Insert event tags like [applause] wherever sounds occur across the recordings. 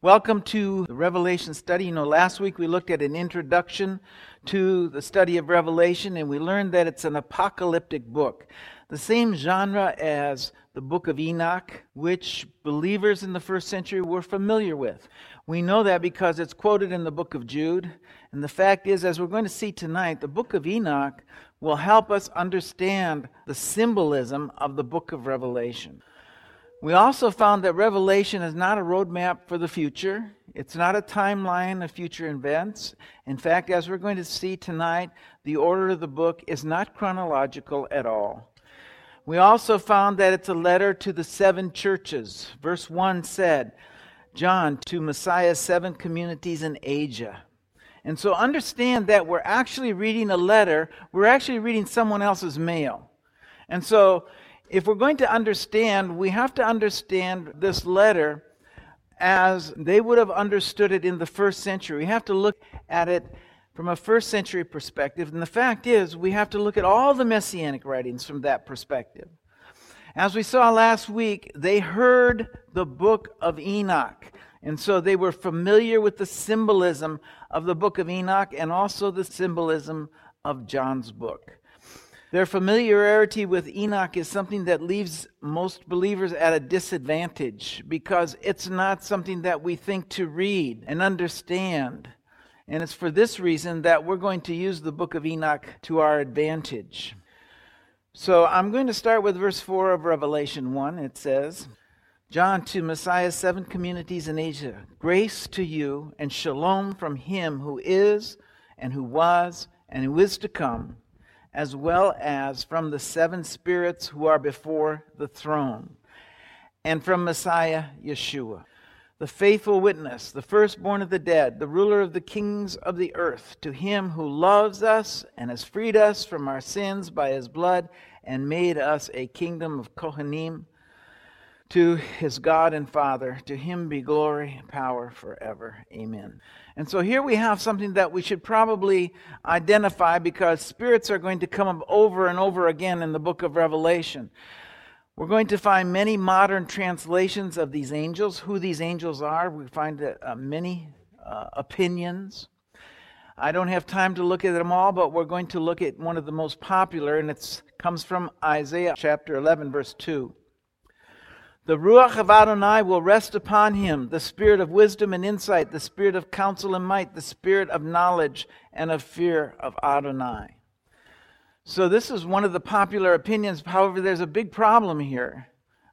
Welcome to the Revelation study. You know, last week we looked at an introduction to the study of Revelation and we learned that it's an apocalyptic book. The same genre as the book of Enoch, which believers in the first century were familiar with. We know that because it's quoted in the book of Jude. And the fact is, as we're going to see tonight, the book of Enoch will help us understand the symbolism of the book of Revelation. We also found that Revelation is not a roadmap for the future. It's not a timeline of future events. In fact, as we're going to see tonight, the order of the book is not chronological at all. We also found that it's a letter to the seven churches. Verse 1 said, John to Messiah's seven communities in Asia. And so understand that we're actually reading a letter, we're actually reading someone else's mail. And so if we're going to understand, we have to understand this letter as they would have understood it in the first century. We have to look at it from a first century perspective. And the fact is, we have to look at all the messianic writings from that perspective. As we saw last week, they heard the book of Enoch. And so they were familiar with the symbolism of the book of Enoch and also the symbolism of John's book. Their familiarity with Enoch is something that leaves most believers at a disadvantage because it's not something that we think to read and understand. And it's for this reason that we're going to use the book of Enoch to our advantage. So I'm going to start with verse 4 of Revelation 1. It says, John to Messiah's seven communities in Asia, grace to you and shalom from him who is and who was and who is to come as well as from the seven spirits who are before the throne, and from Messiah Yeshua, the faithful witness, the firstborn of the dead, the ruler of the kings of the earth, to him who loves us and has freed us from our sins by his blood and made us a kingdom of Kohanim to his God and Father. To him be glory and power forever. Amen. And so here we have something that we should probably identify because spirits are going to come up over and over again in the book of Revelation. We're going to find many modern translations of these angels, who these angels are. We find uh, many uh, opinions. I don't have time to look at them all, but we're going to look at one of the most popular, and it comes from Isaiah chapter 11, verse 2. The Ruach of Adonai will rest upon him, the spirit of wisdom and insight, the spirit of counsel and might, the spirit of knowledge and of fear of Adonai. So, this is one of the popular opinions. However, there's a big problem here.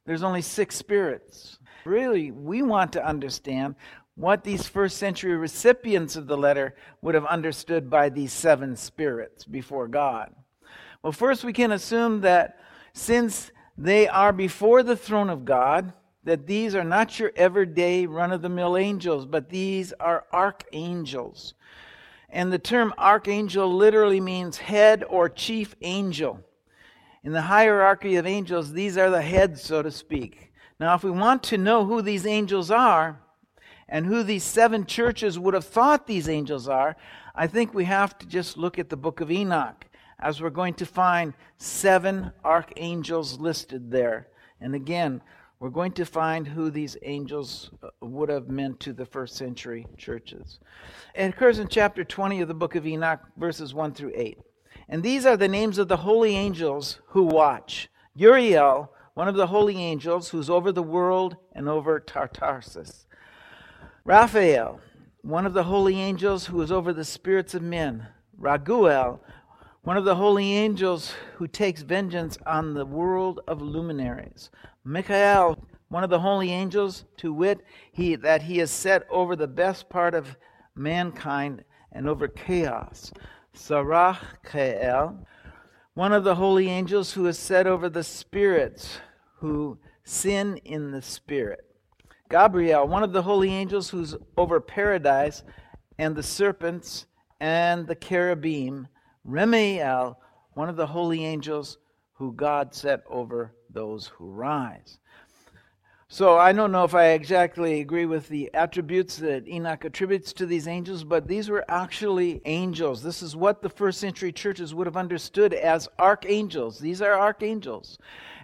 There's only six spirits. Really, we want to understand what these first century recipients of the letter would have understood by these seven spirits before God. Well, first, we can assume that since they are before the throne of God, that these are not your everyday run of the mill angels, but these are archangels. And the term archangel literally means head or chief angel. In the hierarchy of angels, these are the heads, so to speak. Now, if we want to know who these angels are and who these seven churches would have thought these angels are, I think we have to just look at the book of Enoch as we're going to find seven archangels listed there. And again, we're going to find who these angels uh, would have meant to the first century churches. It occurs in chapter 20 of the book of Enoch, verses 1 through 8. And these are the names of the holy angels who watch Uriel, one of the holy angels who's over the world and over Tartarus. Raphael, one of the holy angels who is over the spirits of men. Raguel, one of the holy angels who takes vengeance on the world of luminaries. Michael, one of the holy angels, to wit, he, that he is set over the best part of mankind and over chaos. Sarachael, one of the holy angels who is set over the spirits who sin in the spirit. Gabriel, one of the holy angels who's over paradise and the serpents and the cherubim Remiel, one of the holy angels who God set over those who rise. So I don't know if I exactly agree with the attributes that Enoch attributes to these angels, but these were actually angels. This is what the first century churches would have understood as archangels. These are archangels.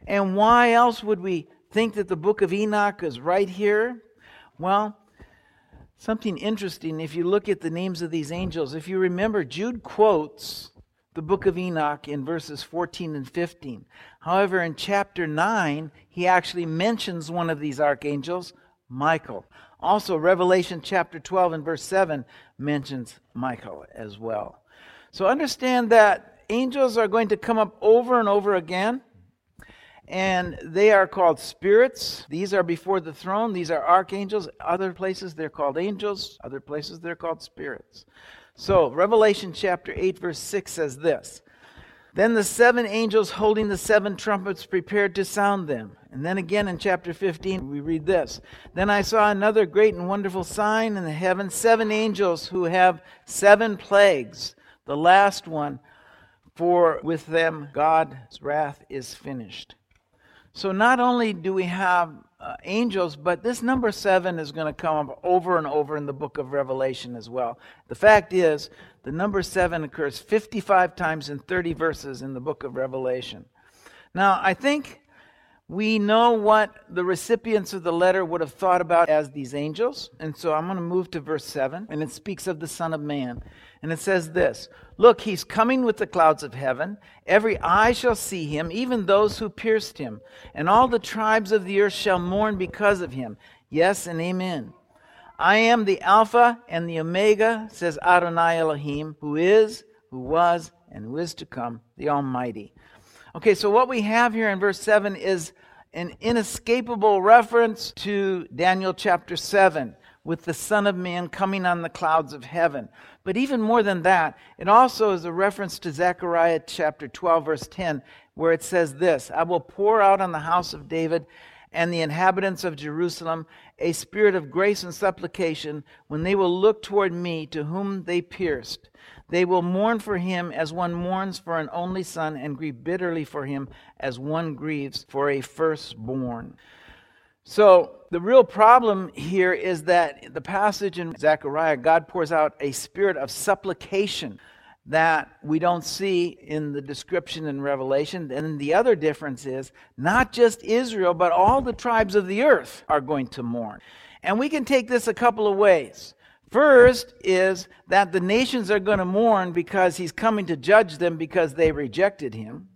And why else would we think that the book of Enoch is right here? Well, something interesting if you look at the names of these angels. If you remember, Jude quotes the book of Enoch in verses 14 and 15. However, in chapter 9, he actually mentions one of these archangels, Michael. Also, Revelation chapter 12 and verse 7 mentions Michael as well. So understand that angels are going to come up over and over again, and they are called spirits. These are before the throne. These are archangels. Other places they're called angels, other places they're called spirits. So, Revelation chapter 8, verse 6 says this Then the seven angels holding the seven trumpets prepared to sound them. And then again in chapter 15, we read this Then I saw another great and wonderful sign in the heavens seven angels who have seven plagues. The last one, for with them God's wrath is finished. So not only do we have uh, angels, but this number seven is going to come up over and over in the book of Revelation as well. The fact is, the number seven occurs 55 times in 30 verses in the book of Revelation. Now, I think we know what the recipients of the letter would have thought about as these angels. And so I'm going to move to verse 7, and it speaks of the Son of Man. And it says this Look, he's coming with the clouds of heaven. Every eye shall see him, even those who pierced him. And all the tribes of the earth shall mourn because of him. Yes and amen. I am the Alpha and the Omega, says Adonai Elohim, who is, who was, and who is to come, the Almighty. Okay, so what we have here in verse 7 is an inescapable reference to Daniel chapter 7 with the Son of Man coming on the clouds of heaven. But even more than that, it also is a reference to Zechariah chapter 12, verse 10, where it says this I will pour out on the house of David and the inhabitants of Jerusalem a spirit of grace and supplication when they will look toward me to whom they pierced. They will mourn for him as one mourns for an only son and grieve bitterly for him as one grieves for a firstborn. So, the real problem here is that the passage in Zechariah, God pours out a spirit of supplication that we don't see in the description in Revelation. And the other difference is not just Israel, but all the tribes of the earth are going to mourn. And we can take this a couple of ways. First is that the nations are going to mourn because he's coming to judge them because they rejected him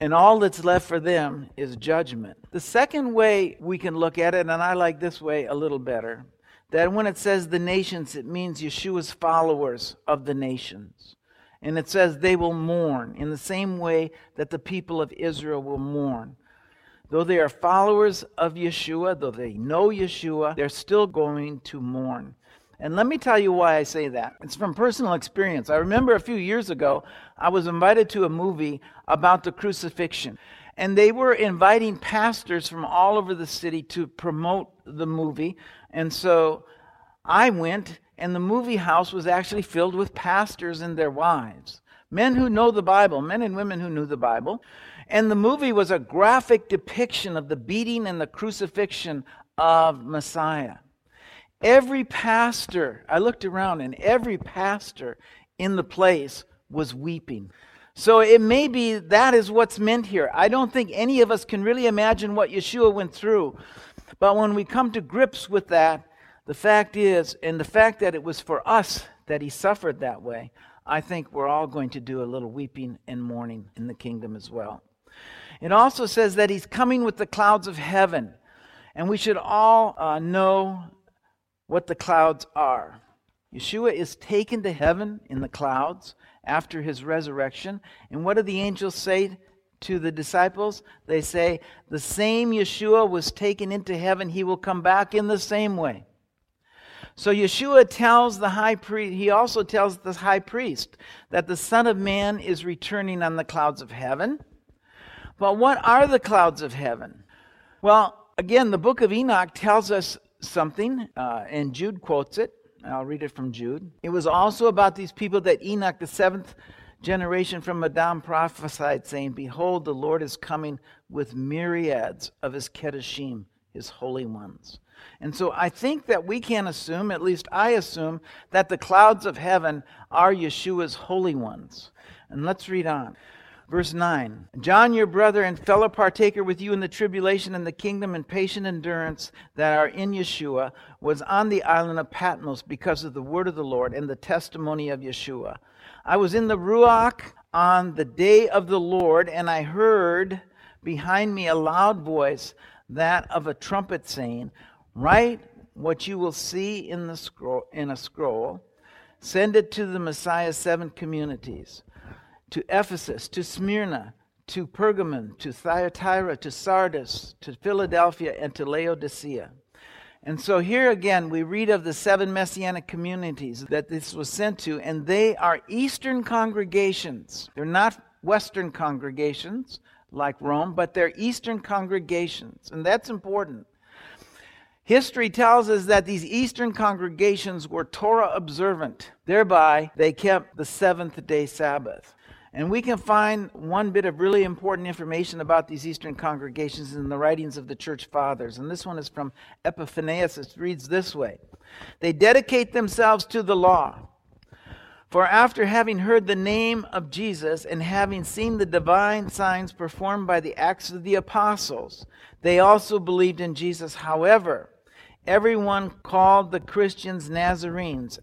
and all that's left for them is judgment. The second way we can look at it, and I like this way a little better, that when it says the nations, it means Yeshua's followers of the nations. And it says they will mourn in the same way that the people of Israel will mourn. Though they are followers of Yeshua, though they know Yeshua, they're still going to mourn. And let me tell you why I say that. It's from personal experience. I remember a few years ago, I was invited to a movie about the crucifixion. And they were inviting pastors from all over the city to promote the movie. And so I went, and the movie house was actually filled with pastors and their wives. Men who know the Bible, men and women who knew the Bible. And the movie was a graphic depiction of the beating and the crucifixion of Messiah. Every pastor, I looked around and every pastor in the place was weeping. So it may be that is what's meant here. I don't think any of us can really imagine what Yeshua went through. But when we come to grips with that, the fact is, and the fact that it was for us that he suffered that way, I think we're all going to do a little weeping and mourning in the kingdom as well. It also says that he's coming with the clouds of heaven. And we should all uh, know what the clouds are. Yeshua is taken to heaven in the clouds after his resurrection. And what do the angels say to the disciples? They say, The same Yeshua was taken into heaven, he will come back in the same way. So Yeshua tells the high priest, he also tells the high priest that the Son of Man is returning on the clouds of heaven. But what are the clouds of heaven? Well, again, the book of Enoch tells us something, uh, and Jude quotes it. I'll read it from Jude. It was also about these people that Enoch, the seventh generation from Adam, prophesied, saying, Behold, the Lord is coming with myriads of his Kedoshim, his holy ones. And so I think that we can assume, at least I assume, that the clouds of heaven are Yeshua's holy ones. And let's read on. Verse 9 John, your brother and fellow partaker with you in the tribulation and the kingdom and patient endurance that are in Yeshua, was on the island of Patmos because of the word of the Lord and the testimony of Yeshua. I was in the Ruach on the day of the Lord, and I heard behind me a loud voice, that of a trumpet, saying, Write what you will see in, the scroll, in a scroll, send it to the Messiah's seven communities to Ephesus, to Smyrna, to Pergamon, to Thyatira, to Sardis, to Philadelphia, and to Laodicea. And so here again, we read of the seven messianic communities that this was sent to, and they are Eastern congregations. They're not Western congregations like Rome, but they're Eastern congregations, and that's important. History tells us that these Eastern congregations were Torah observant. Thereby, they kept the seventh day Sabbath. And we can find one bit of really important information about these Eastern congregations in the writings of the church fathers. And this one is from Epiphanius. It reads this way They dedicate themselves to the law. For after having heard the name of Jesus and having seen the divine signs performed by the acts of the apostles, they also believed in Jesus. However, everyone called the Christians Nazarenes,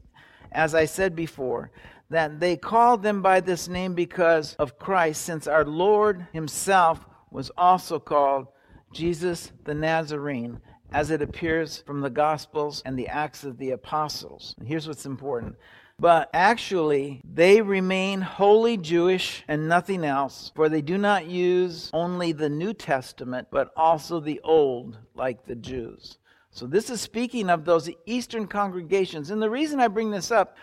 as I said before that they called them by this name because of Christ, since our Lord himself was also called Jesus the Nazarene, as it appears from the Gospels and the Acts of the Apostles. And here's what's important. But actually, they remain wholly Jewish and nothing else, for they do not use only the New Testament, but also the Old, like the Jews. So, this is speaking of those Eastern congregations. And the reason I bring this up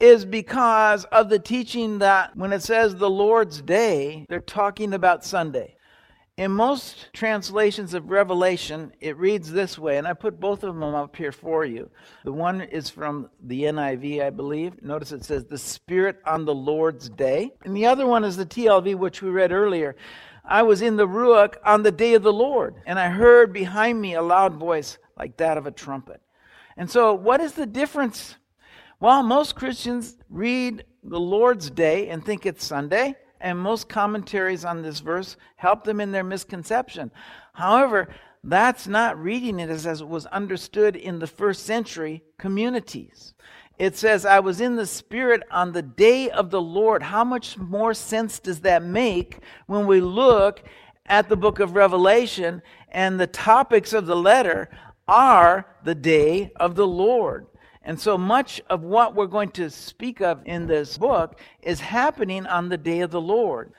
is because of the teaching that when it says the Lord's Day, they're talking about Sunday. In most translations of Revelation, it reads this way, and I put both of them up here for you. The one is from the NIV, I believe. Notice it says, the Spirit on the Lord's Day. And the other one is the TLV, which we read earlier. I was in the Ruach on the day of the Lord, and I heard behind me a loud voice like that of a trumpet. And so, what is the difference well, most Christians read the Lord's Day and think it's Sunday, and most commentaries on this verse help them in their misconception. However, that's not reading it as, as it was understood in the first century communities. It says, I was in the Spirit on the day of the Lord. How much more sense does that make when we look at the book of Revelation and the topics of the letter are the day of the Lord? And so much of what we're going to speak of in this book is happening on the day of the Lord.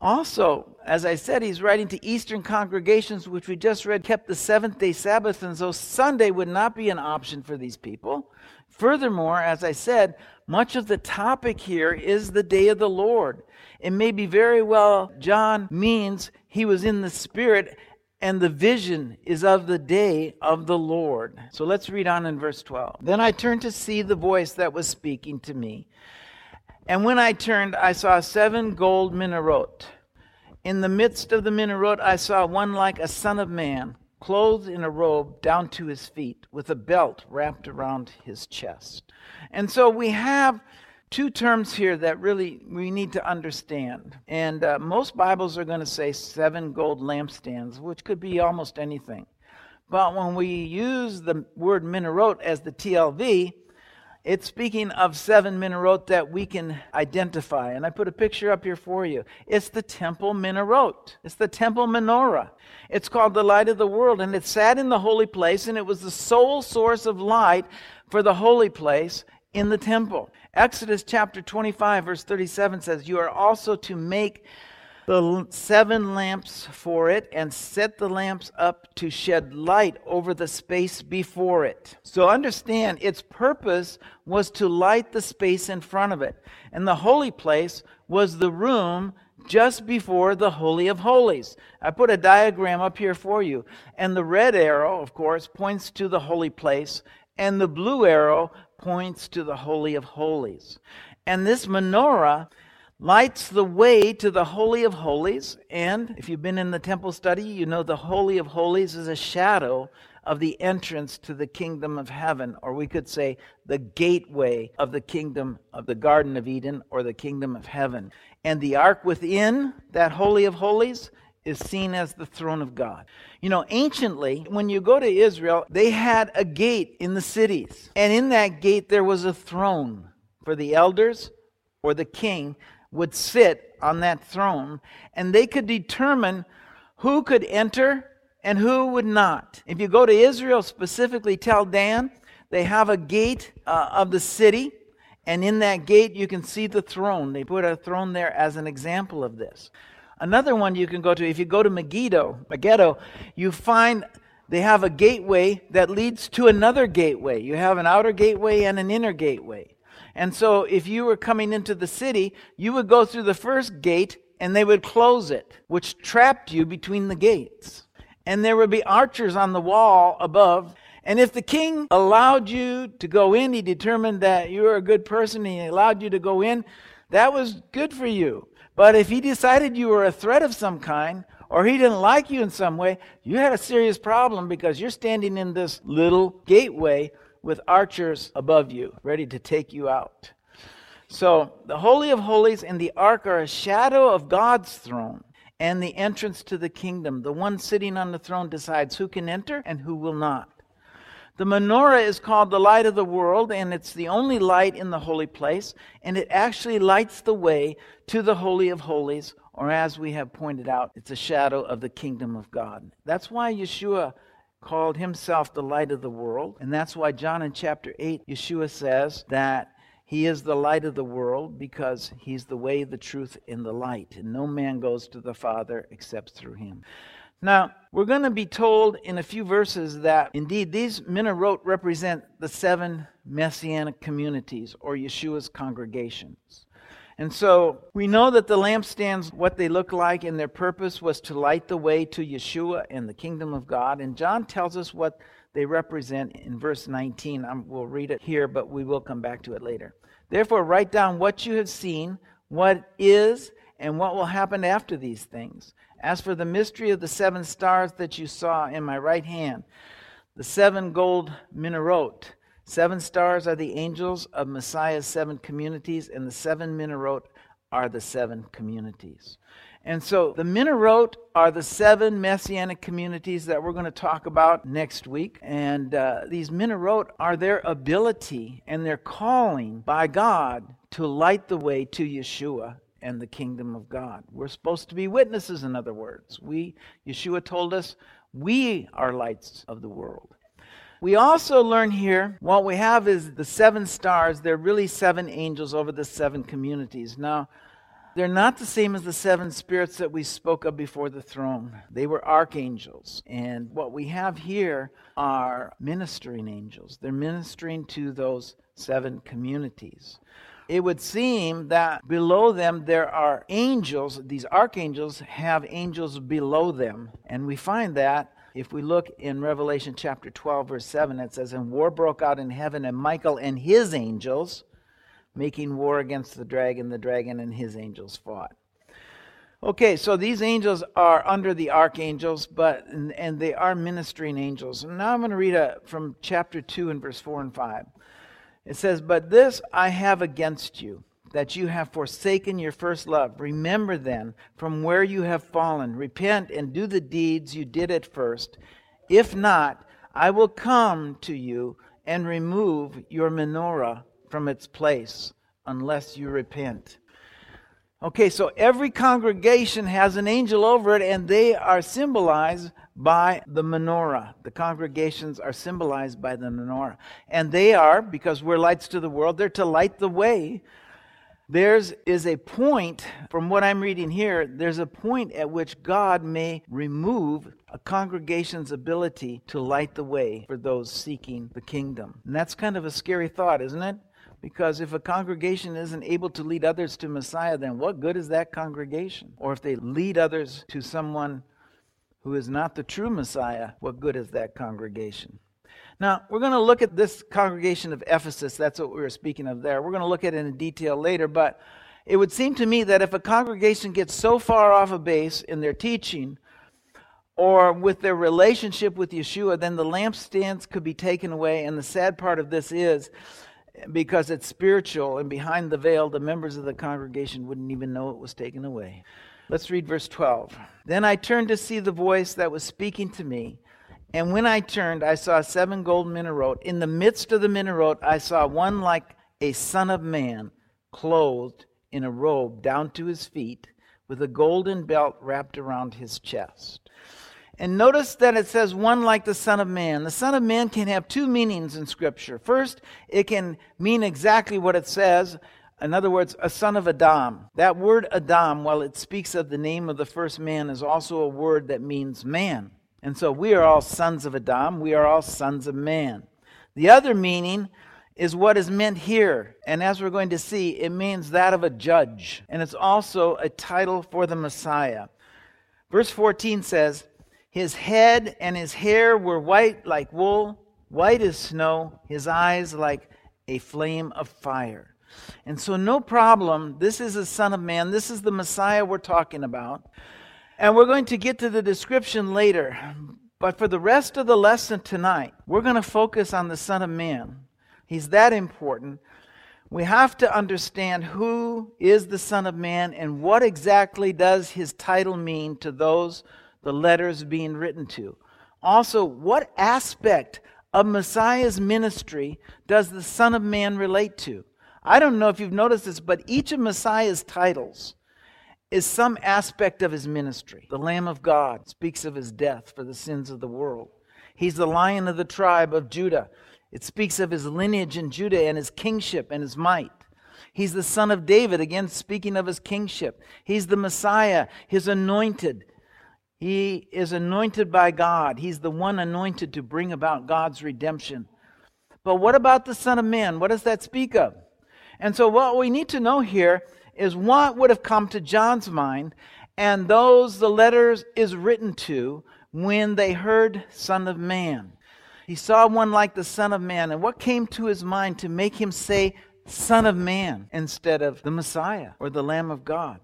Also, as I said, he's writing to Eastern congregations, which we just read kept the seventh day Sabbath, and so Sunday would not be an option for these people. Furthermore, as I said, much of the topic here is the day of the Lord. It may be very well John means he was in the Spirit and the vision is of the day of the Lord. So let's read on in verse 12. Then I turned to see the voice that was speaking to me. And when I turned, I saw seven gold menorot. In the midst of the menorot, I saw one like a son of man, clothed in a robe down to his feet, with a belt wrapped around his chest. And so we have two terms here that really we need to understand. And uh, most Bibles are going to say seven gold lampstands, which could be almost anything. But when we use the word menorot as the TLV, it's speaking of seven menorot that we can identify. And I put a picture up here for you. It's the temple minaret. It's the temple menorah. It's called the light of the world. And it sat in the holy place, and it was the sole source of light for the holy place in the temple. Exodus chapter 25, verse 37 says, You are also to make the seven lamps for it and set the lamps up to shed light over the space before it. So understand its purpose was to light the space in front of it. And the holy place was the room just before the Holy of Holies. I put a diagram up here for you. And the red arrow, of course, points to the holy place, and the blue arrow points to the Holy of Holies. And this menorah lights the way to the Holy of Holies. And if you've been in the temple study, you know the Holy of Holies is a shadow of the entrance to the kingdom of heaven, or we could say the gateway of the kingdom of the Garden of Eden or the kingdom of heaven. And the ark within that Holy of Holies is seen as the throne of God. You know, anciently, when you go to Israel, they had a gate in the cities. And in that gate, there was a throne for the elders or the king would sit on that throne. And they could determine who could enter and who would not. If you go to Israel, specifically Tel Dan, they have a gate uh, of the city. And in that gate, you can see the throne. They put a throne there as an example of this. Another one you can go to, if you go to Megiddo, Megiddo, you find they have a gateway that leads to another gateway. You have an outer gateway and an inner gateway. And so if you were coming into the city, you would go through the first gate and they would close it, which trapped you between the gates. And there would be archers on the wall above. And if the king allowed you to go in, he determined that you were a good person, he allowed you to go in, that was good for you. But if he decided you were a threat of some kind, or he didn't like you in some way, you had a serious problem because you're standing in this little gateway with archers above you, ready to take you out. So, the Holy of Holies and the Ark are a shadow of God's throne and the entrance to the kingdom. The one sitting on the throne decides who can enter and who will not. The menorah is called the light of the world, and it's the only light in the holy place, and it actually lights the way to the Holy of Holies, or as we have pointed out, it's a shadow of the kingdom of God. That's why Yeshua called himself the light of the world, and that's why John in chapter 8, Yeshua says that he is the light of the world because he's the way, the truth, and the light, and no man goes to the Father except through him. Now, we're going to be told in a few verses that indeed these menorot represent the seven messianic communities or Yeshua's congregations. And so we know that the lampstands, what they look like, and their purpose was to light the way to Yeshua and the kingdom of God. And John tells us what they represent in verse 19. I'm, we'll read it here, but we will come back to it later. Therefore, write down what you have seen, what is, and what will happen after these things. As for the mystery of the seven stars that you saw in my right hand, the seven gold menorot, seven stars are the angels of Messiah's seven communities, and the seven menorot are the seven communities. And so the menorot are the seven messianic communities that we're going to talk about next week. And uh, these menorot are their ability and their calling by God to light the way to Yeshua and the kingdom of God. We're supposed to be witnesses, in other words. We, Yeshua told us, we are lights of the world. We also learn here what we have is the seven stars. They're really seven angels over the seven communities. Now, they're not the same as the seven spirits that we spoke of before the throne. They were archangels. And what we have here are ministering angels. They're ministering to those seven communities it would seem that below them there are angels. These archangels have angels below them. And we find that if we look in Revelation chapter 12, verse 7, it says, And war broke out in heaven, and Michael and his angels, making war against the dragon, the dragon and his angels fought. Okay, so these angels are under the archangels, but and, and they are ministering angels. And now I'm going to read a, from chapter 2 and verse 4 and 5. It says, But this I have against you, that you have forsaken your first love. Remember then from where you have fallen. Repent and do the deeds you did at first. If not, I will come to you and remove your menorah from its place, unless you repent. Okay, so every congregation has an angel over it, and they are symbolized by the menorah. The congregations are symbolized by the menorah. And they are, because we're lights to the world, they're to light the way. There's is a point, from what I'm reading here, there's a point at which God may remove a congregation's ability to light the way for those seeking the kingdom. And that's kind of a scary thought, isn't it? Because if a congregation isn't able to lead others to Messiah, then what good is that congregation? Or if they lead others to someone who is not the true Messiah, what good is that congregation? Now, we're going to look at this congregation of Ephesus. That's what we were speaking of there. We're going to look at it in detail later, but it would seem to me that if a congregation gets so far off a base in their teaching, or with their relationship with Yeshua, then the lampstands could be taken away. And the sad part of this is because it's spiritual and behind the veil, the members of the congregation wouldn't even know it was taken away. Let's read verse 12. Then I turned to see the voice that was speaking to me. And when I turned, I saw seven gold menorot. In the midst of the menorot, I saw one like a son of man, clothed in a robe down to his feet, with a golden belt wrapped around his chest. And notice that it says one like the Son of Man. The Son of Man can have two meanings in Scripture. First, it can mean exactly what it says. In other words, a son of Adam. That word Adam, while it speaks of the name of the first man, is also a word that means man. And so we are all sons of Adam. We are all sons of man. The other meaning is what is meant here. And as we're going to see, it means that of a judge. And it's also a title for the Messiah. Verse 14 says, his head and his hair were white like wool, white as snow, his eyes like a flame of fire. And so, no problem. This is the Son of Man. This is the Messiah we're talking about. And we're going to get to the description later. But for the rest of the lesson tonight, we're going to focus on the Son of Man. He's that important. We have to understand who is the Son of Man and what exactly does his title mean to those the letters being written to. Also, what aspect of Messiah's ministry does the Son of Man relate to? I don't know if you've noticed this, but each of Messiah's titles is some aspect of his ministry. The Lamb of God speaks of his death for the sins of the world. He's the lion of the tribe of Judah. It speaks of his lineage in Judah and his kingship and his might. He's the son of David, again speaking of his kingship. He's the Messiah, his anointed. He is anointed by God. He's the one anointed to bring about God's redemption. But what about the Son of Man? What does that speak of? And so, what we need to know here is what would have come to John's mind and those the letters is written to when they heard Son of Man. He saw one like the Son of Man, and what came to his mind to make him say Son of Man instead of the Messiah or the Lamb of God?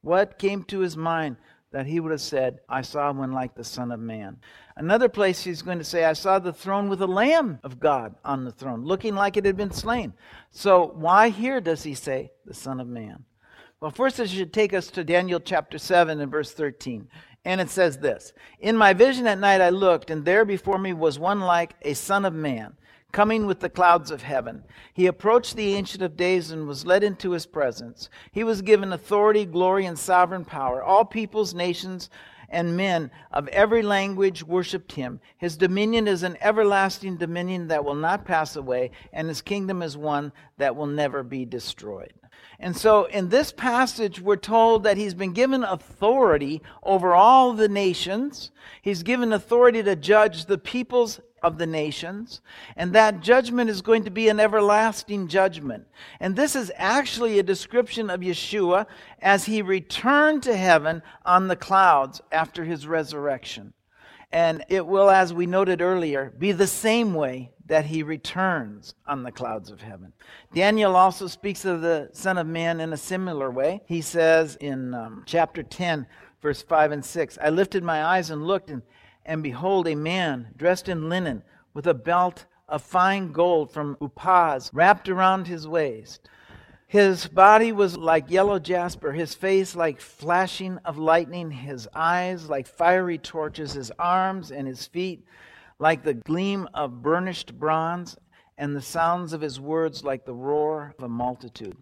What came to his mind that he would have said, I saw one like the Son of Man. Another place he's going to say, I saw the throne with the Lamb of God on the throne, looking like it had been slain. So why here does he say the Son of Man? Well, first it should take us to Daniel chapter 7 and verse 13. And it says this In my vision at night I looked, and there before me was one like a Son of Man coming with the clouds of heaven. He approached the Ancient of Days and was led into his presence. He was given authority, glory, and sovereign power. All peoples, nations, and men of every language worshiped him. His dominion is an everlasting dominion that will not pass away, and his kingdom is one that will never be destroyed. And so in this passage, we're told that he's been given authority over all the nations. He's given authority to judge the peoples of the nations, and that judgment is going to be an everlasting judgment. And this is actually a description of Yeshua as he returned to heaven on the clouds after his resurrection. And it will, as we noted earlier, be the same way that he returns on the clouds of heaven. Daniel also speaks of the Son of Man in a similar way. He says in um, chapter 10, verse 5 and 6 I lifted my eyes and looked, and and behold, a man dressed in linen, with a belt of fine gold from Uphaz wrapped around his waist. His body was like yellow jasper, his face like flashing of lightning, his eyes like fiery torches, his arms and his feet like the gleam of burnished bronze, and the sounds of his words like the roar of a multitude.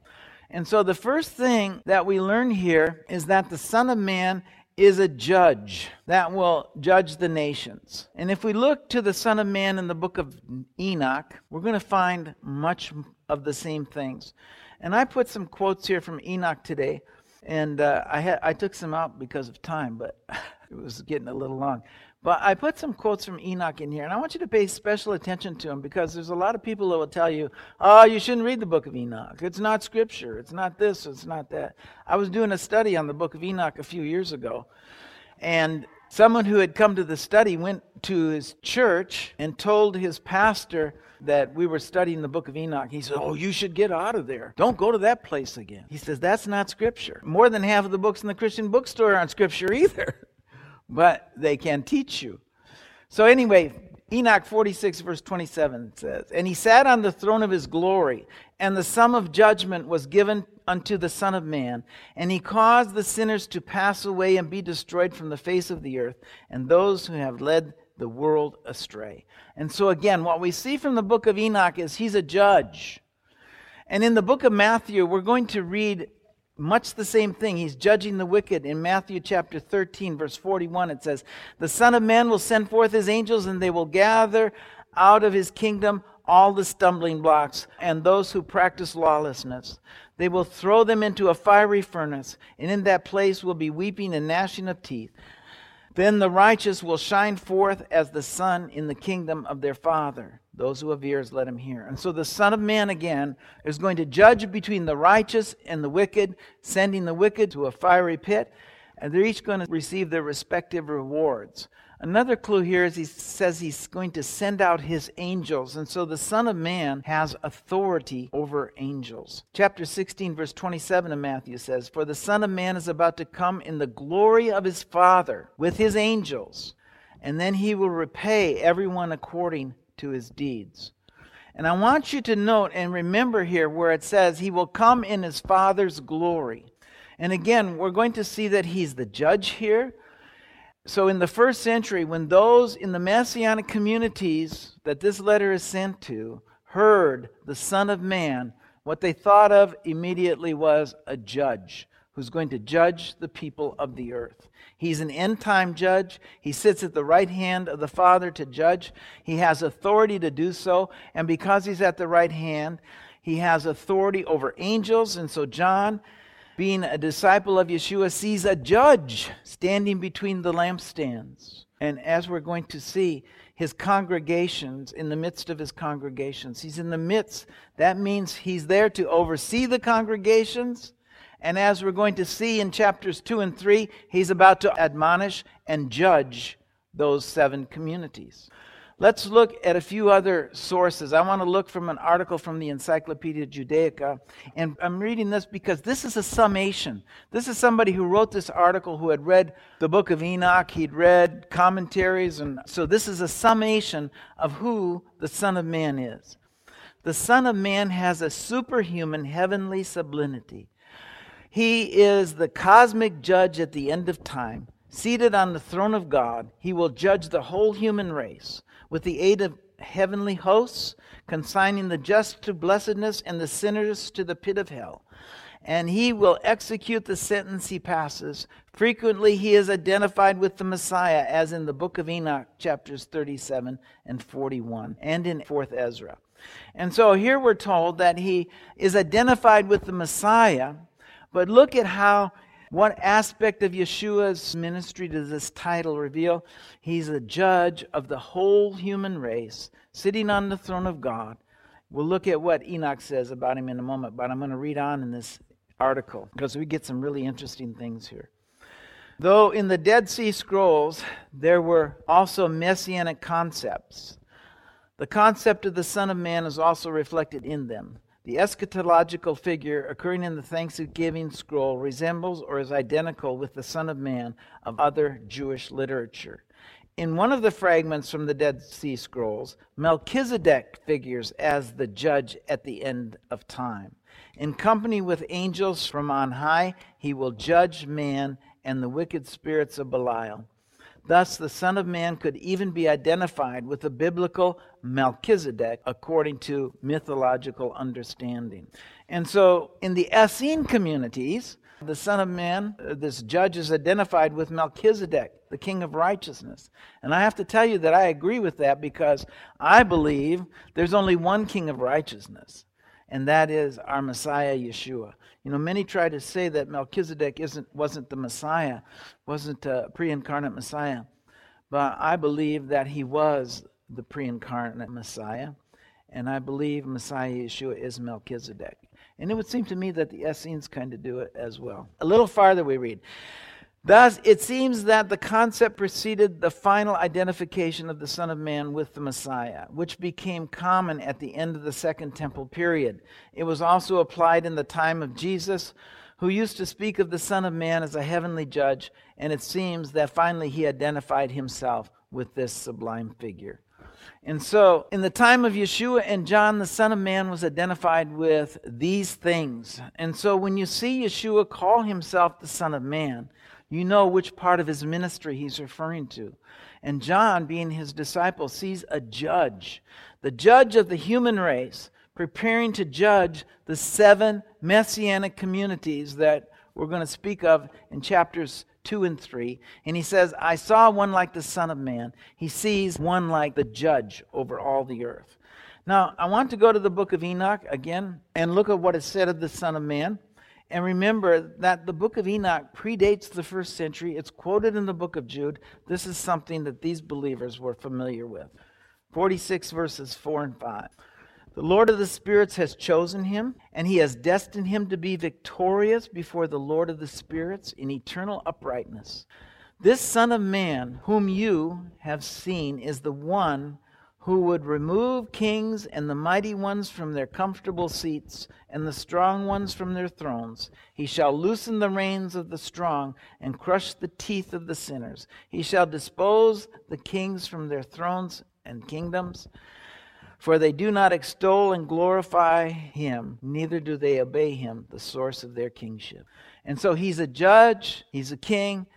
And so the first thing that we learn here is that the Son of Man is a judge that will judge the nations. And if we look to the Son of Man in the book of Enoch, we're going to find much of the same things. And I put some quotes here from Enoch today, and uh, I, had, I took some out because of time, but [laughs] it was getting a little long. But I put some quotes from Enoch in here, and I want you to pay special attention to them because there's a lot of people that will tell you, oh, you shouldn't read the book of Enoch. It's not scripture. It's not this. It's not that. I was doing a study on the book of Enoch a few years ago, and someone who had come to the study went to his church and told his pastor that we were studying the book of Enoch. He said, Oh, you should get out of there. Don't go to that place again. He says, That's not scripture. More than half of the books in the Christian bookstore aren't scripture either. [laughs] but they can teach you. So, anyway, Enoch 46, verse 27 says, And he sat on the throne of his glory, and the sum of judgment was given unto the Son of Man, and he caused the sinners to pass away and be destroyed from the face of the earth, and those who have led the world astray. And so, again, what we see from the book of Enoch is he's a judge. And in the book of Matthew, we're going to read much the same thing. He's judging the wicked. In Matthew chapter 13, verse 41, it says, The Son of Man will send forth his angels, and they will gather out of his kingdom all the stumbling blocks and those who practice lawlessness. They will throw them into a fiery furnace, and in that place will be weeping and gnashing of teeth. Then the righteous will shine forth as the sun in the kingdom of their Father. Those who have ears, let him hear. And so the Son of Man again is going to judge between the righteous and the wicked, sending the wicked to a fiery pit, and they're each going to receive their respective rewards. Another clue here is he says he's going to send out his angels. And so the Son of Man has authority over angels. Chapter 16, verse 27 of Matthew says, For the Son of Man is about to come in the glory of his Father with his angels, and then he will repay everyone according to his deeds. And I want you to note and remember here where it says he will come in his Father's glory. And again, we're going to see that he's the judge here. So, in the first century, when those in the messianic communities that this letter is sent to heard the Son of Man, what they thought of immediately was a judge who's going to judge the people of the earth. He's an end time judge. He sits at the right hand of the Father to judge. He has authority to do so. And because he's at the right hand, he has authority over angels. And so, John being a disciple of Yeshua, sees a judge standing between the lampstands. And as we're going to see, his congregations, in the midst of his congregations, he's in the midst. That means he's there to oversee the congregations. And as we're going to see in chapters 2 and 3, he's about to admonish and judge those seven communities. Let's look at a few other sources. I want to look from an article from the Encyclopedia Judaica. And I'm reading this because this is a summation. This is somebody who wrote this article who had read the book of Enoch, he'd read commentaries. And so this is a summation of who the Son of Man is. The Son of Man has a superhuman heavenly sublimity. He is the cosmic judge at the end of time. Seated on the throne of God, he will judge the whole human race with the aid of heavenly hosts, consigning the just to blessedness and the sinners to the pit of hell. And he will execute the sentence he passes. Frequently, he is identified with the Messiah, as in the book of Enoch, chapters 37 and 41, and in 4th Ezra. And so here we're told that he is identified with the Messiah, but look at how what aspect of Yeshua's ministry does this title reveal? He's a judge of the whole human race, sitting on the throne of God. We'll look at what Enoch says about him in a moment, but I'm going to read on in this article because we get some really interesting things here. Though in the Dead Sea Scrolls there were also messianic concepts, the concept of the Son of Man is also reflected in them. The eschatological figure occurring in the Thanksgiving scroll resembles or is identical with the Son of Man of other Jewish literature. In one of the fragments from the Dead Sea Scrolls, Melchizedek figures as the judge at the end of time. In company with angels from on high, he will judge man and the wicked spirits of Belial. Thus, the Son of Man could even be identified with the biblical Melchizedek according to mythological understanding. And so, in the Essene communities, the Son of Man, uh, this judge, is identified with Melchizedek, the King of Righteousness. And I have to tell you that I agree with that because I believe there's only one King of Righteousness, and that is our Messiah, Yeshua. You know, many try to say that Melchizedek isn't, wasn't the Messiah, wasn't a pre incarnate Messiah. But I believe that he was the pre incarnate Messiah. And I believe Messiah Yeshua is Melchizedek. And it would seem to me that the Essenes kind of do it as well. A little farther we read. Thus, it seems that the concept preceded the final identification of the Son of Man with the Messiah, which became common at the end of the Second Temple period. It was also applied in the time of Jesus, who used to speak of the Son of Man as a heavenly judge, and it seems that finally he identified himself with this sublime figure. And so, in the time of Yeshua and John, the Son of Man was identified with these things. And so, when you see Yeshua call himself the Son of Man, you know which part of his ministry he's referring to. And John, being his disciple, sees a judge, the judge of the human race, preparing to judge the seven messianic communities that we're going to speak of in chapters 2 and 3. And he says, I saw one like the Son of Man. He sees one like the judge over all the earth. Now, I want to go to the book of Enoch again and look at what is said of the Son of Man. And remember that the book of Enoch predates the first century. It's quoted in the book of Jude. This is something that these believers were familiar with. 46 verses 4 and 5. The Lord of the spirits has chosen him, and he has destined him to be victorious before the Lord of the spirits in eternal uprightness. This Son of Man, whom you have seen, is the one who would remove kings and the mighty ones from their comfortable seats and the strong ones from their thrones. He shall loosen the reins of the strong and crush the teeth of the sinners. He shall dispose the kings from their thrones and kingdoms. For they do not extol and glorify him, neither do they obey him, the source of their kingship. And so he's a judge, he's a king,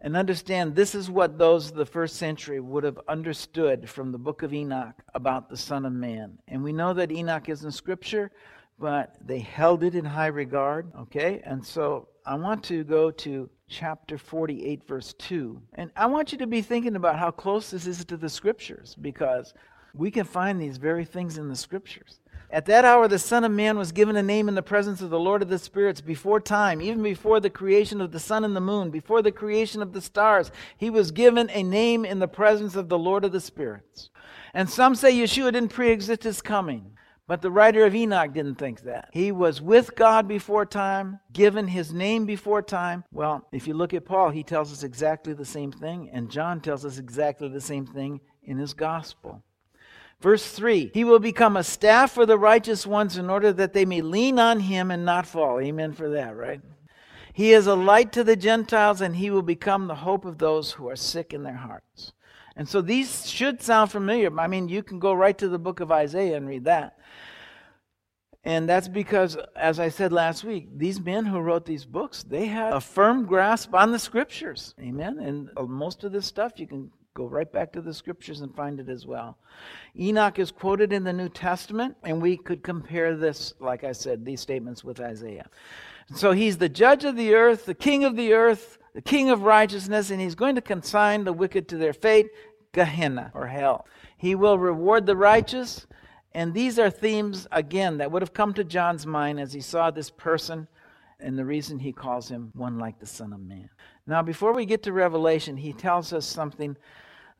and understand this is what those of the first century would have understood from the book of Enoch about the Son of Man. And we know that Enoch is in Scripture, but they held it in high regard. Okay? And so I want to go to chapter 48, verse 2. And I want you to be thinking about how close this is to the Scriptures because we can find these very things in the Scriptures. At that hour, the Son of Man was given a name in the presence of the Lord of the spirits before time, even before the creation of the sun and the moon, before the creation of the stars. He was given a name in the presence of the Lord of the spirits. And some say Yeshua didn't pre exist his coming. But the writer of Enoch didn't think that. He was with God before time, given his name before time. Well, if you look at Paul, he tells us exactly the same thing, and John tells us exactly the same thing in his gospel. Verse 3 He will become a staff for the righteous ones in order that they may lean on him and not fall. Amen for that, right? He is a light to the Gentiles, and he will become the hope of those who are sick in their hearts. And so these should sound familiar. I mean, you can go right to the book of Isaiah and read that. And that's because, as I said last week, these men who wrote these books, they had a firm grasp on the scriptures. Amen. And uh, most of this stuff you can Go right back to the scriptures and find it as well. Enoch is quoted in the New Testament, and we could compare this, like I said, these statements with Isaiah. So he's the judge of the earth, the king of the earth, the king of righteousness, and he's going to consign the wicked to their fate, Gehenna, or hell. He will reward the righteous. And these are themes, again, that would have come to John's mind as he saw this person and the reason he calls him one like the Son of Man. Now, before we get to Revelation, he tells us something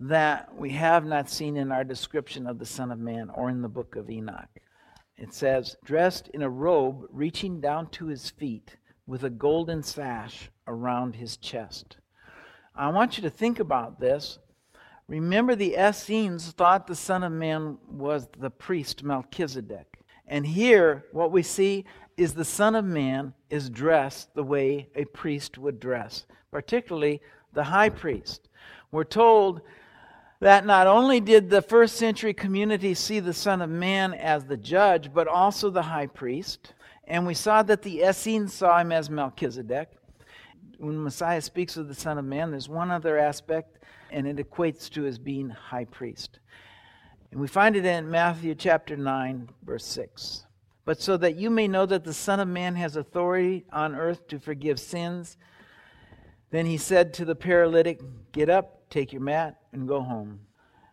that we have not seen in our description of the Son of Man or in the book of Enoch. It says, dressed in a robe reaching down to his feet with a golden sash around his chest. I want you to think about this. Remember, the Essenes thought the Son of Man was the priest Melchizedek. And here, what we see is the Son of Man is dressed the way a priest would dress, particularly the high priest. We're told that not only did the first century community see the Son of Man as the judge, but also the high priest. And we saw that the Essenes saw him as Melchizedek. When Messiah speaks of the Son of Man, there's one other aspect, and it equates to his being high priest. And we find it in Matthew chapter 9, verse 6. But so that you may know that the Son of Man has authority on earth to forgive sins, then he said to the paralytic, Get up, take your mat, and go home.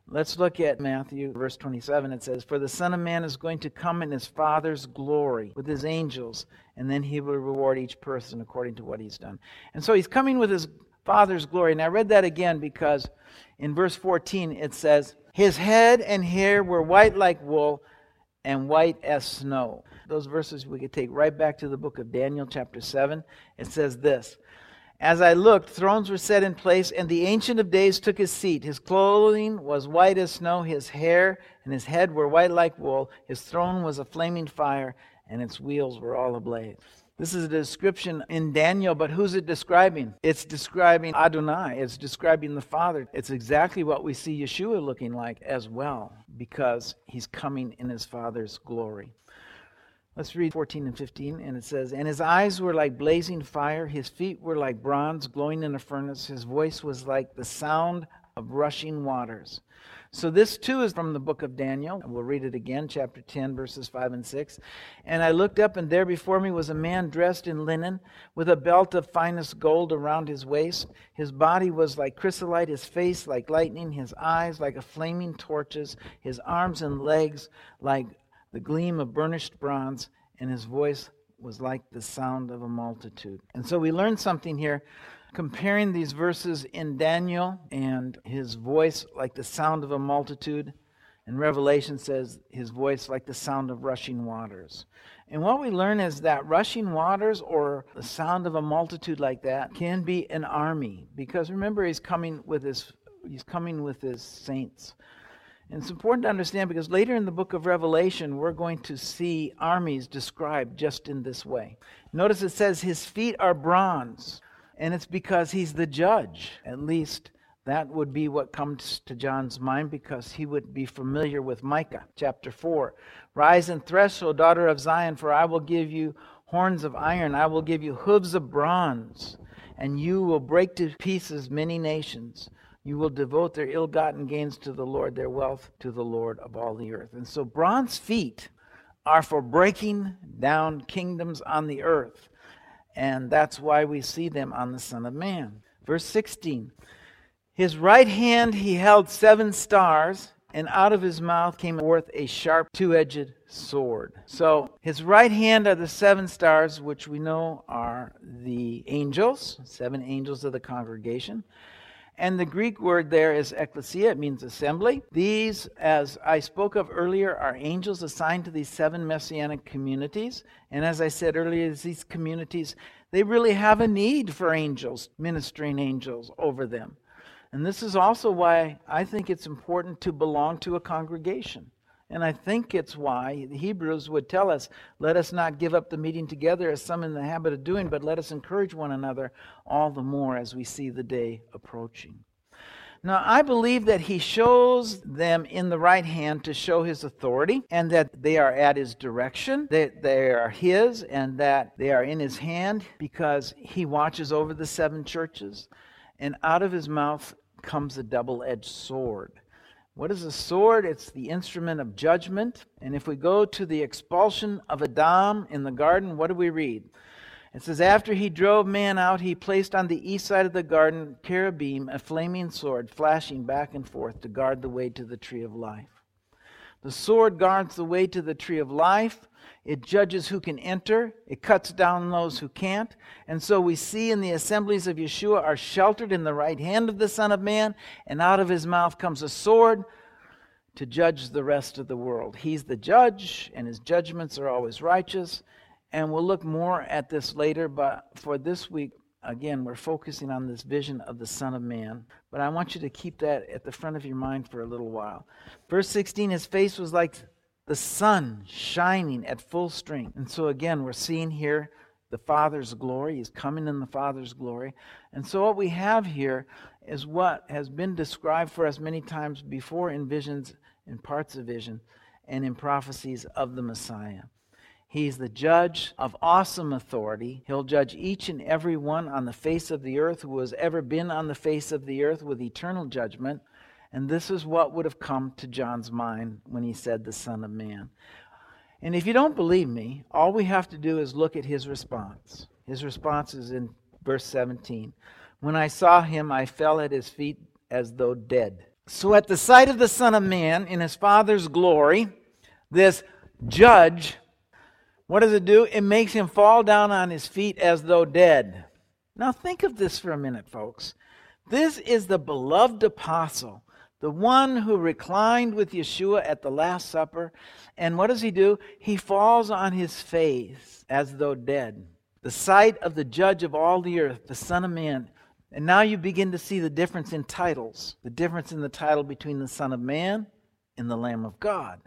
Let's look at Matthew, verse 27. It says, For the Son of Man is going to come in his Father's glory with his angels, and then he will reward each person according to what he's done. And so he's coming with his Father's glory. And I read that again because in verse 14 it says, His head and hair were white like wool and white as snow. Those verses we could take right back to the book of Daniel, chapter 7. It says this as I looked, thrones were set in place, and the Ancient of Days took his seat. His clothing was white as snow, his hair and his head were white like wool. His throne was a flaming fire, and its wheels were all ablaze. This is a description in Daniel, but who's it describing? It's describing Adonai. It's describing the Father. It's exactly what we see Yeshua looking like as well, because he's coming in his Father's glory. Let's read 14 and 15. And it says, And his eyes were like blazing fire, his feet were like bronze glowing in a furnace, his voice was like the sound of rushing waters. So, this too is from the book of Daniel. We'll read it again, chapter 10, verses 5 and 6. And I looked up, and there before me was a man dressed in linen, with a belt of finest gold around his waist. His body was like chrysolite, his face like lightning, his eyes like a flaming torches, his arms and legs like the gleam of burnished bronze, and his voice was like the sound of a multitude. And so we learn something here comparing these verses in Daniel and his voice like the sound of a multitude. And Revelation says his voice like the sound of rushing waters. And what we learn is that rushing waters or the sound of a multitude like that can be an army because remember he's coming with his he's coming with his saints. And it's important to understand because later in the book of Revelation, we're going to see armies described just in this way. Notice it says his feet are bronze, and it's because he's the judge. At least that would be what comes to John's mind because he would be familiar with Micah chapter 4. Rise and thresh, O daughter of Zion, for I will give you horns of iron, I will give you hooves of bronze, and you will break to pieces many nations. You will devote their ill gotten gains to the Lord, their wealth to the Lord of all the earth. And so bronze feet are for breaking down kingdoms on the earth. And that's why we see them on the Son of Man. Verse 16 His right hand he held seven stars, and out of his mouth came forth a sharp two edged sword. So his right hand are the seven stars, which we know are the angels, seven angels of the congregation. And the Greek word there is ecclesia, it means assembly. These, as I spoke of earlier, are angels assigned to these seven messianic communities. And as I said earlier, these communities, they really have a need for angels, ministering angels over them. And this is also why I think it's important to belong to a congregation. And I think it's why the Hebrews would tell us, let us not give up the meeting together as some in the habit of doing, but let us encourage one another all the more as we see the day approaching. Now, I believe that he shows them in the right hand to show his authority and that they are at his direction, that they are his, and that they are in his hand because he watches over the seven churches. And out of his mouth comes a double edged sword. What is a sword? It's the instrument of judgment. And if we go to the expulsion of Adam in the garden, what do we read? It says, After he drove man out, he placed on the east side of the garden cherubim, a flaming sword, flashing back and forth to guard the way to the tree of life. The sword guards the way to the tree of life. It judges who can enter. It cuts down those who can't. And so we see in the assemblies of Yeshua are sheltered in the right hand of the Son of Man, and out of his mouth comes a sword to judge the rest of the world. He's the judge, and his judgments are always righteous. And we'll look more at this later, but for this week, again, we're focusing on this vision of the Son of Man. But I want you to keep that at the front of your mind for a little while. Verse 16 His face was like the sun shining at full strength. And so, again, we're seeing here the Father's glory. He's coming in the Father's glory. And so, what we have here is what has been described for us many times before in visions, in parts of vision, and in prophecies of the Messiah. He's the judge of awesome authority. He'll judge each and every one on the face of the earth who has ever been on the face of the earth with eternal judgment. And this is what would have come to John's mind when he said, the Son of Man. And if you don't believe me, all we have to do is look at his response. His response is in verse 17. When I saw him, I fell at his feet as though dead. So, at the sight of the Son of Man in his Father's glory, this judge, what does it do? It makes him fall down on his feet as though dead. Now, think of this for a minute, folks. This is the beloved apostle the one who reclined with Yeshua at the Last Supper. And what does he do? He falls on his face as though dead. The sight of the judge of all the earth, the Son of Man. And now you begin to see the difference in titles, the difference in the title between the Son of Man and the Lamb of God.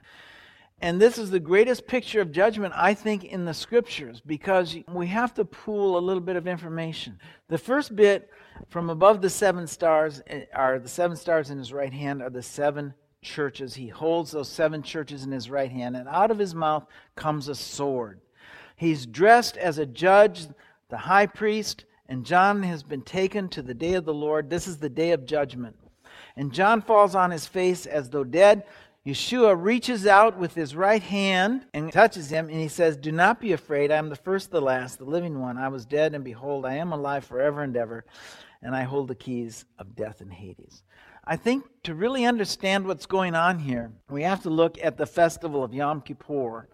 And this is the greatest picture of judgment, I think, in the scriptures because we have to pool a little bit of information. The first bit from above the seven stars eh, are the seven stars in his right hand are the seven churches. He holds those seven churches in his right hand, and out of his mouth comes a sword. He's dressed as a judge, the high priest, and John has been taken to the day of the Lord. This is the day of judgment. And John falls on his face as though dead. Yeshua reaches out with his right hand and touches him, and he says, Do not be afraid. I am the first, the last, the living one. I was dead, and behold, I am alive forever and ever, and I hold the keys of death and Hades. I think to really understand what's going on here, we have to look at the festival of Yom Kippur.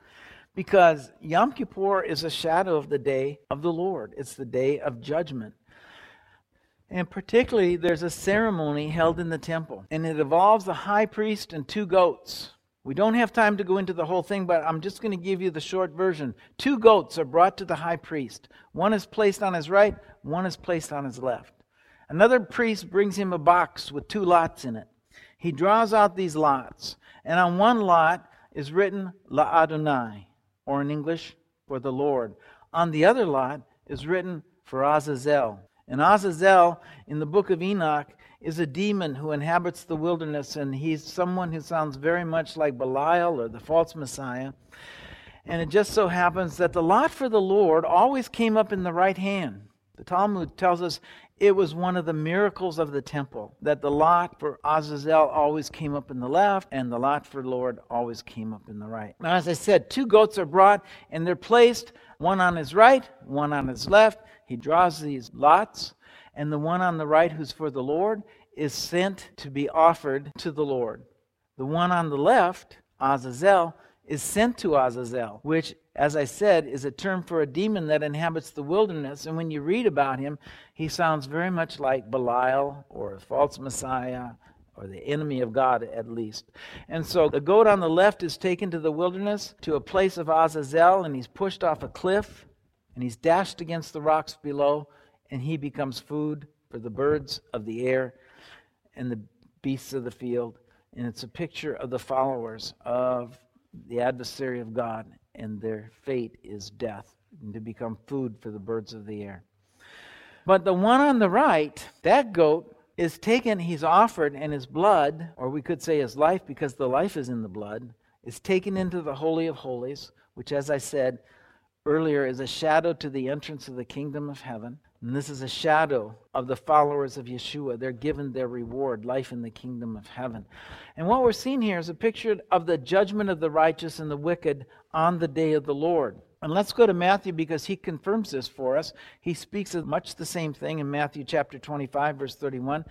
Because Yom Kippur is a shadow of the day of the Lord. It's the day of judgment. And particularly, there's a ceremony held in the temple, and it involves the high priest and two goats. We don't have time to go into the whole thing, but I'm just going to give you the short version. Two goats are brought to the high priest. One is placed on his right, one is placed on his left. Another priest brings him a box with two lots in it. He draws out these lots, and on one lot is written La Adonai, or in English, for the Lord. On the other lot is written for Azazel. And Azazel, in the book of Enoch, is a demon who inhabits the wilderness, and he's someone who sounds very much like Belial or the false Messiah. And it just so happens that the lot for the Lord always came up in the right hand. The Talmud tells us it was one of the miracles of the temple that the lot for Azazel always came up in the left and the lot for Lord always came up in the right. Now, as I said, two goats are brought and they're placed one on his right, one on his left. He draws these lots, and the one on the right, who's for the Lord, is sent to be offered to the Lord. The one on the left, Azazel, is sent to Azazel, which, as I said, is a term for a demon that inhabits the wilderness. And when you read about him, he sounds very much like Belial or a false Messiah or the enemy of God at least. And so the goat on the left is taken to the wilderness to a place of Azazel, and he's pushed off a cliff, and he's dashed against the rocks below, and he becomes food for the birds of the air and the beasts of the field. And it's a picture of the followers of the adversary of God, and their fate is death, and to become food for the birds of the air. But the one on the right, that goat, is taken, he's offered, and his blood, or we could say his life, because the life is in the blood, is taken into the Holy of Holies, which, as I said earlier, is a shadow to the entrance of the kingdom of heaven. And this is a shadow of the followers of Yeshua. They're given their reward, life in the kingdom of heaven. And what we're seeing here is a picture of the judgment of the righteous and the wicked on the day of the Lord. And let's go to Matthew because he confirms this for us. He speaks of much the same thing in Matthew chapter 25, verse 31.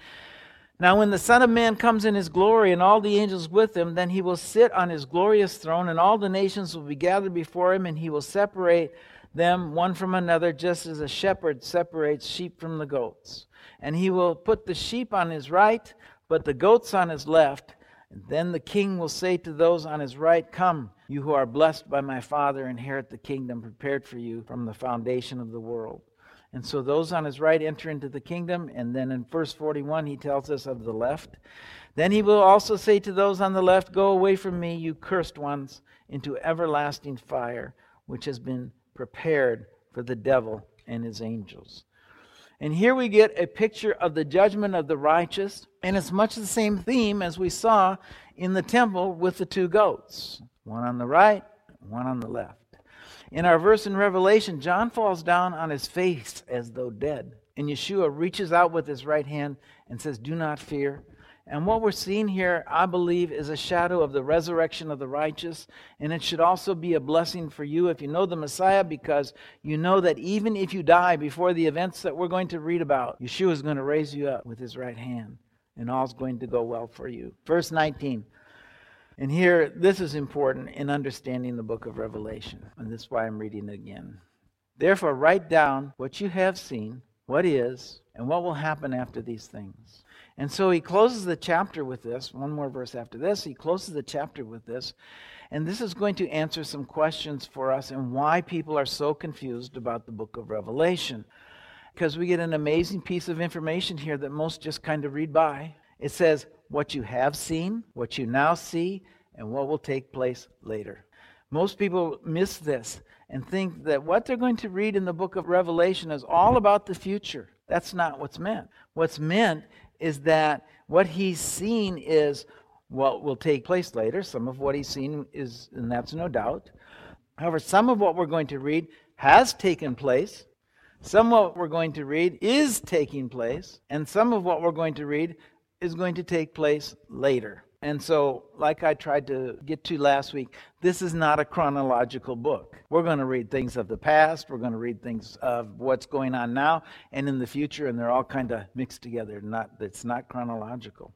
Now, when the Son of Man comes in his glory and all the angels with him, then he will sit on his glorious throne, and all the nations will be gathered before him, and he will separate them one from another, just as a shepherd separates sheep from the goats. And he will put the sheep on his right, but the goats on his left. And then the king will say to those on his right, Come, you who are blessed by my Father, inherit the kingdom prepared for you from the foundation of the world. And so those on his right enter into the kingdom. And then in verse 41, he tells us of the left. Then he will also say to those on the left, Go away from me, you cursed ones, into everlasting fire, which has been prepared for the devil and his angels. And here we get a picture of the judgment of the righteous, and it's much the same theme as we saw in the temple with the two goats one on the right, one on the left. In our verse in Revelation, John falls down on his face as though dead. And Yeshua reaches out with his right hand and says, Do not fear. And what we're seeing here, I believe, is a shadow of the resurrection of the righteous. And it should also be a blessing for you if you know the Messiah, because you know that even if you die before the events that we're going to read about, Yeshua is going to raise you up with his right hand, and all's going to go well for you. Verse 19. And here, this is important in understanding the book of Revelation. And this is why I'm reading it again. Therefore, write down what you have seen, what is, and what will happen after these things. And so he closes the chapter with this. One more verse after this. He closes the chapter with this. And this is going to answer some questions for us and why people are so confused about the book of Revelation. Because we get an amazing piece of information here that most just kind of read by. It says, What you have seen, what you now see, and what will take place later. Most people miss this and think that what they're going to read in the book of Revelation is all about the future. That's not what's meant. What's meant is that what he's seen is what will take place later. Some of what he's seen is, and that's no doubt. However, some of what we're going to read has taken place. Some of what we're going to read is taking place. And some of what we're going to read is going to take place later. And so, like I tried to get to last week, this is not a chronological book. We're going to read things of the past, we're going to read things of what's going on now and in the future, and they're all kind of mixed together. Not, it's not chronological.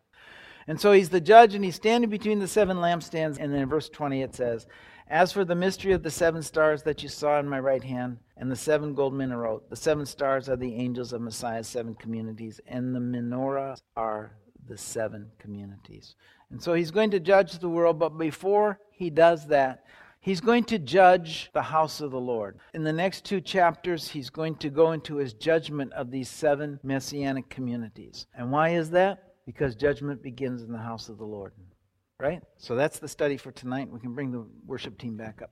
And so he's the judge, and he's standing between the seven lampstands. And then in verse 20 it says, As for the mystery of the seven stars that you saw in my right hand, and the seven gold menorah, the seven stars are the angels of Messiah's seven communities, and the menorahs are the seven communities. And so he's going to judge the world, but before he does that, he's going to judge the house of the Lord. In the next two chapters, he's going to go into his judgment of these seven messianic communities. And why is that? Because judgment begins in the house of the Lord. Right? So that's the study for tonight. We can bring the worship team back up.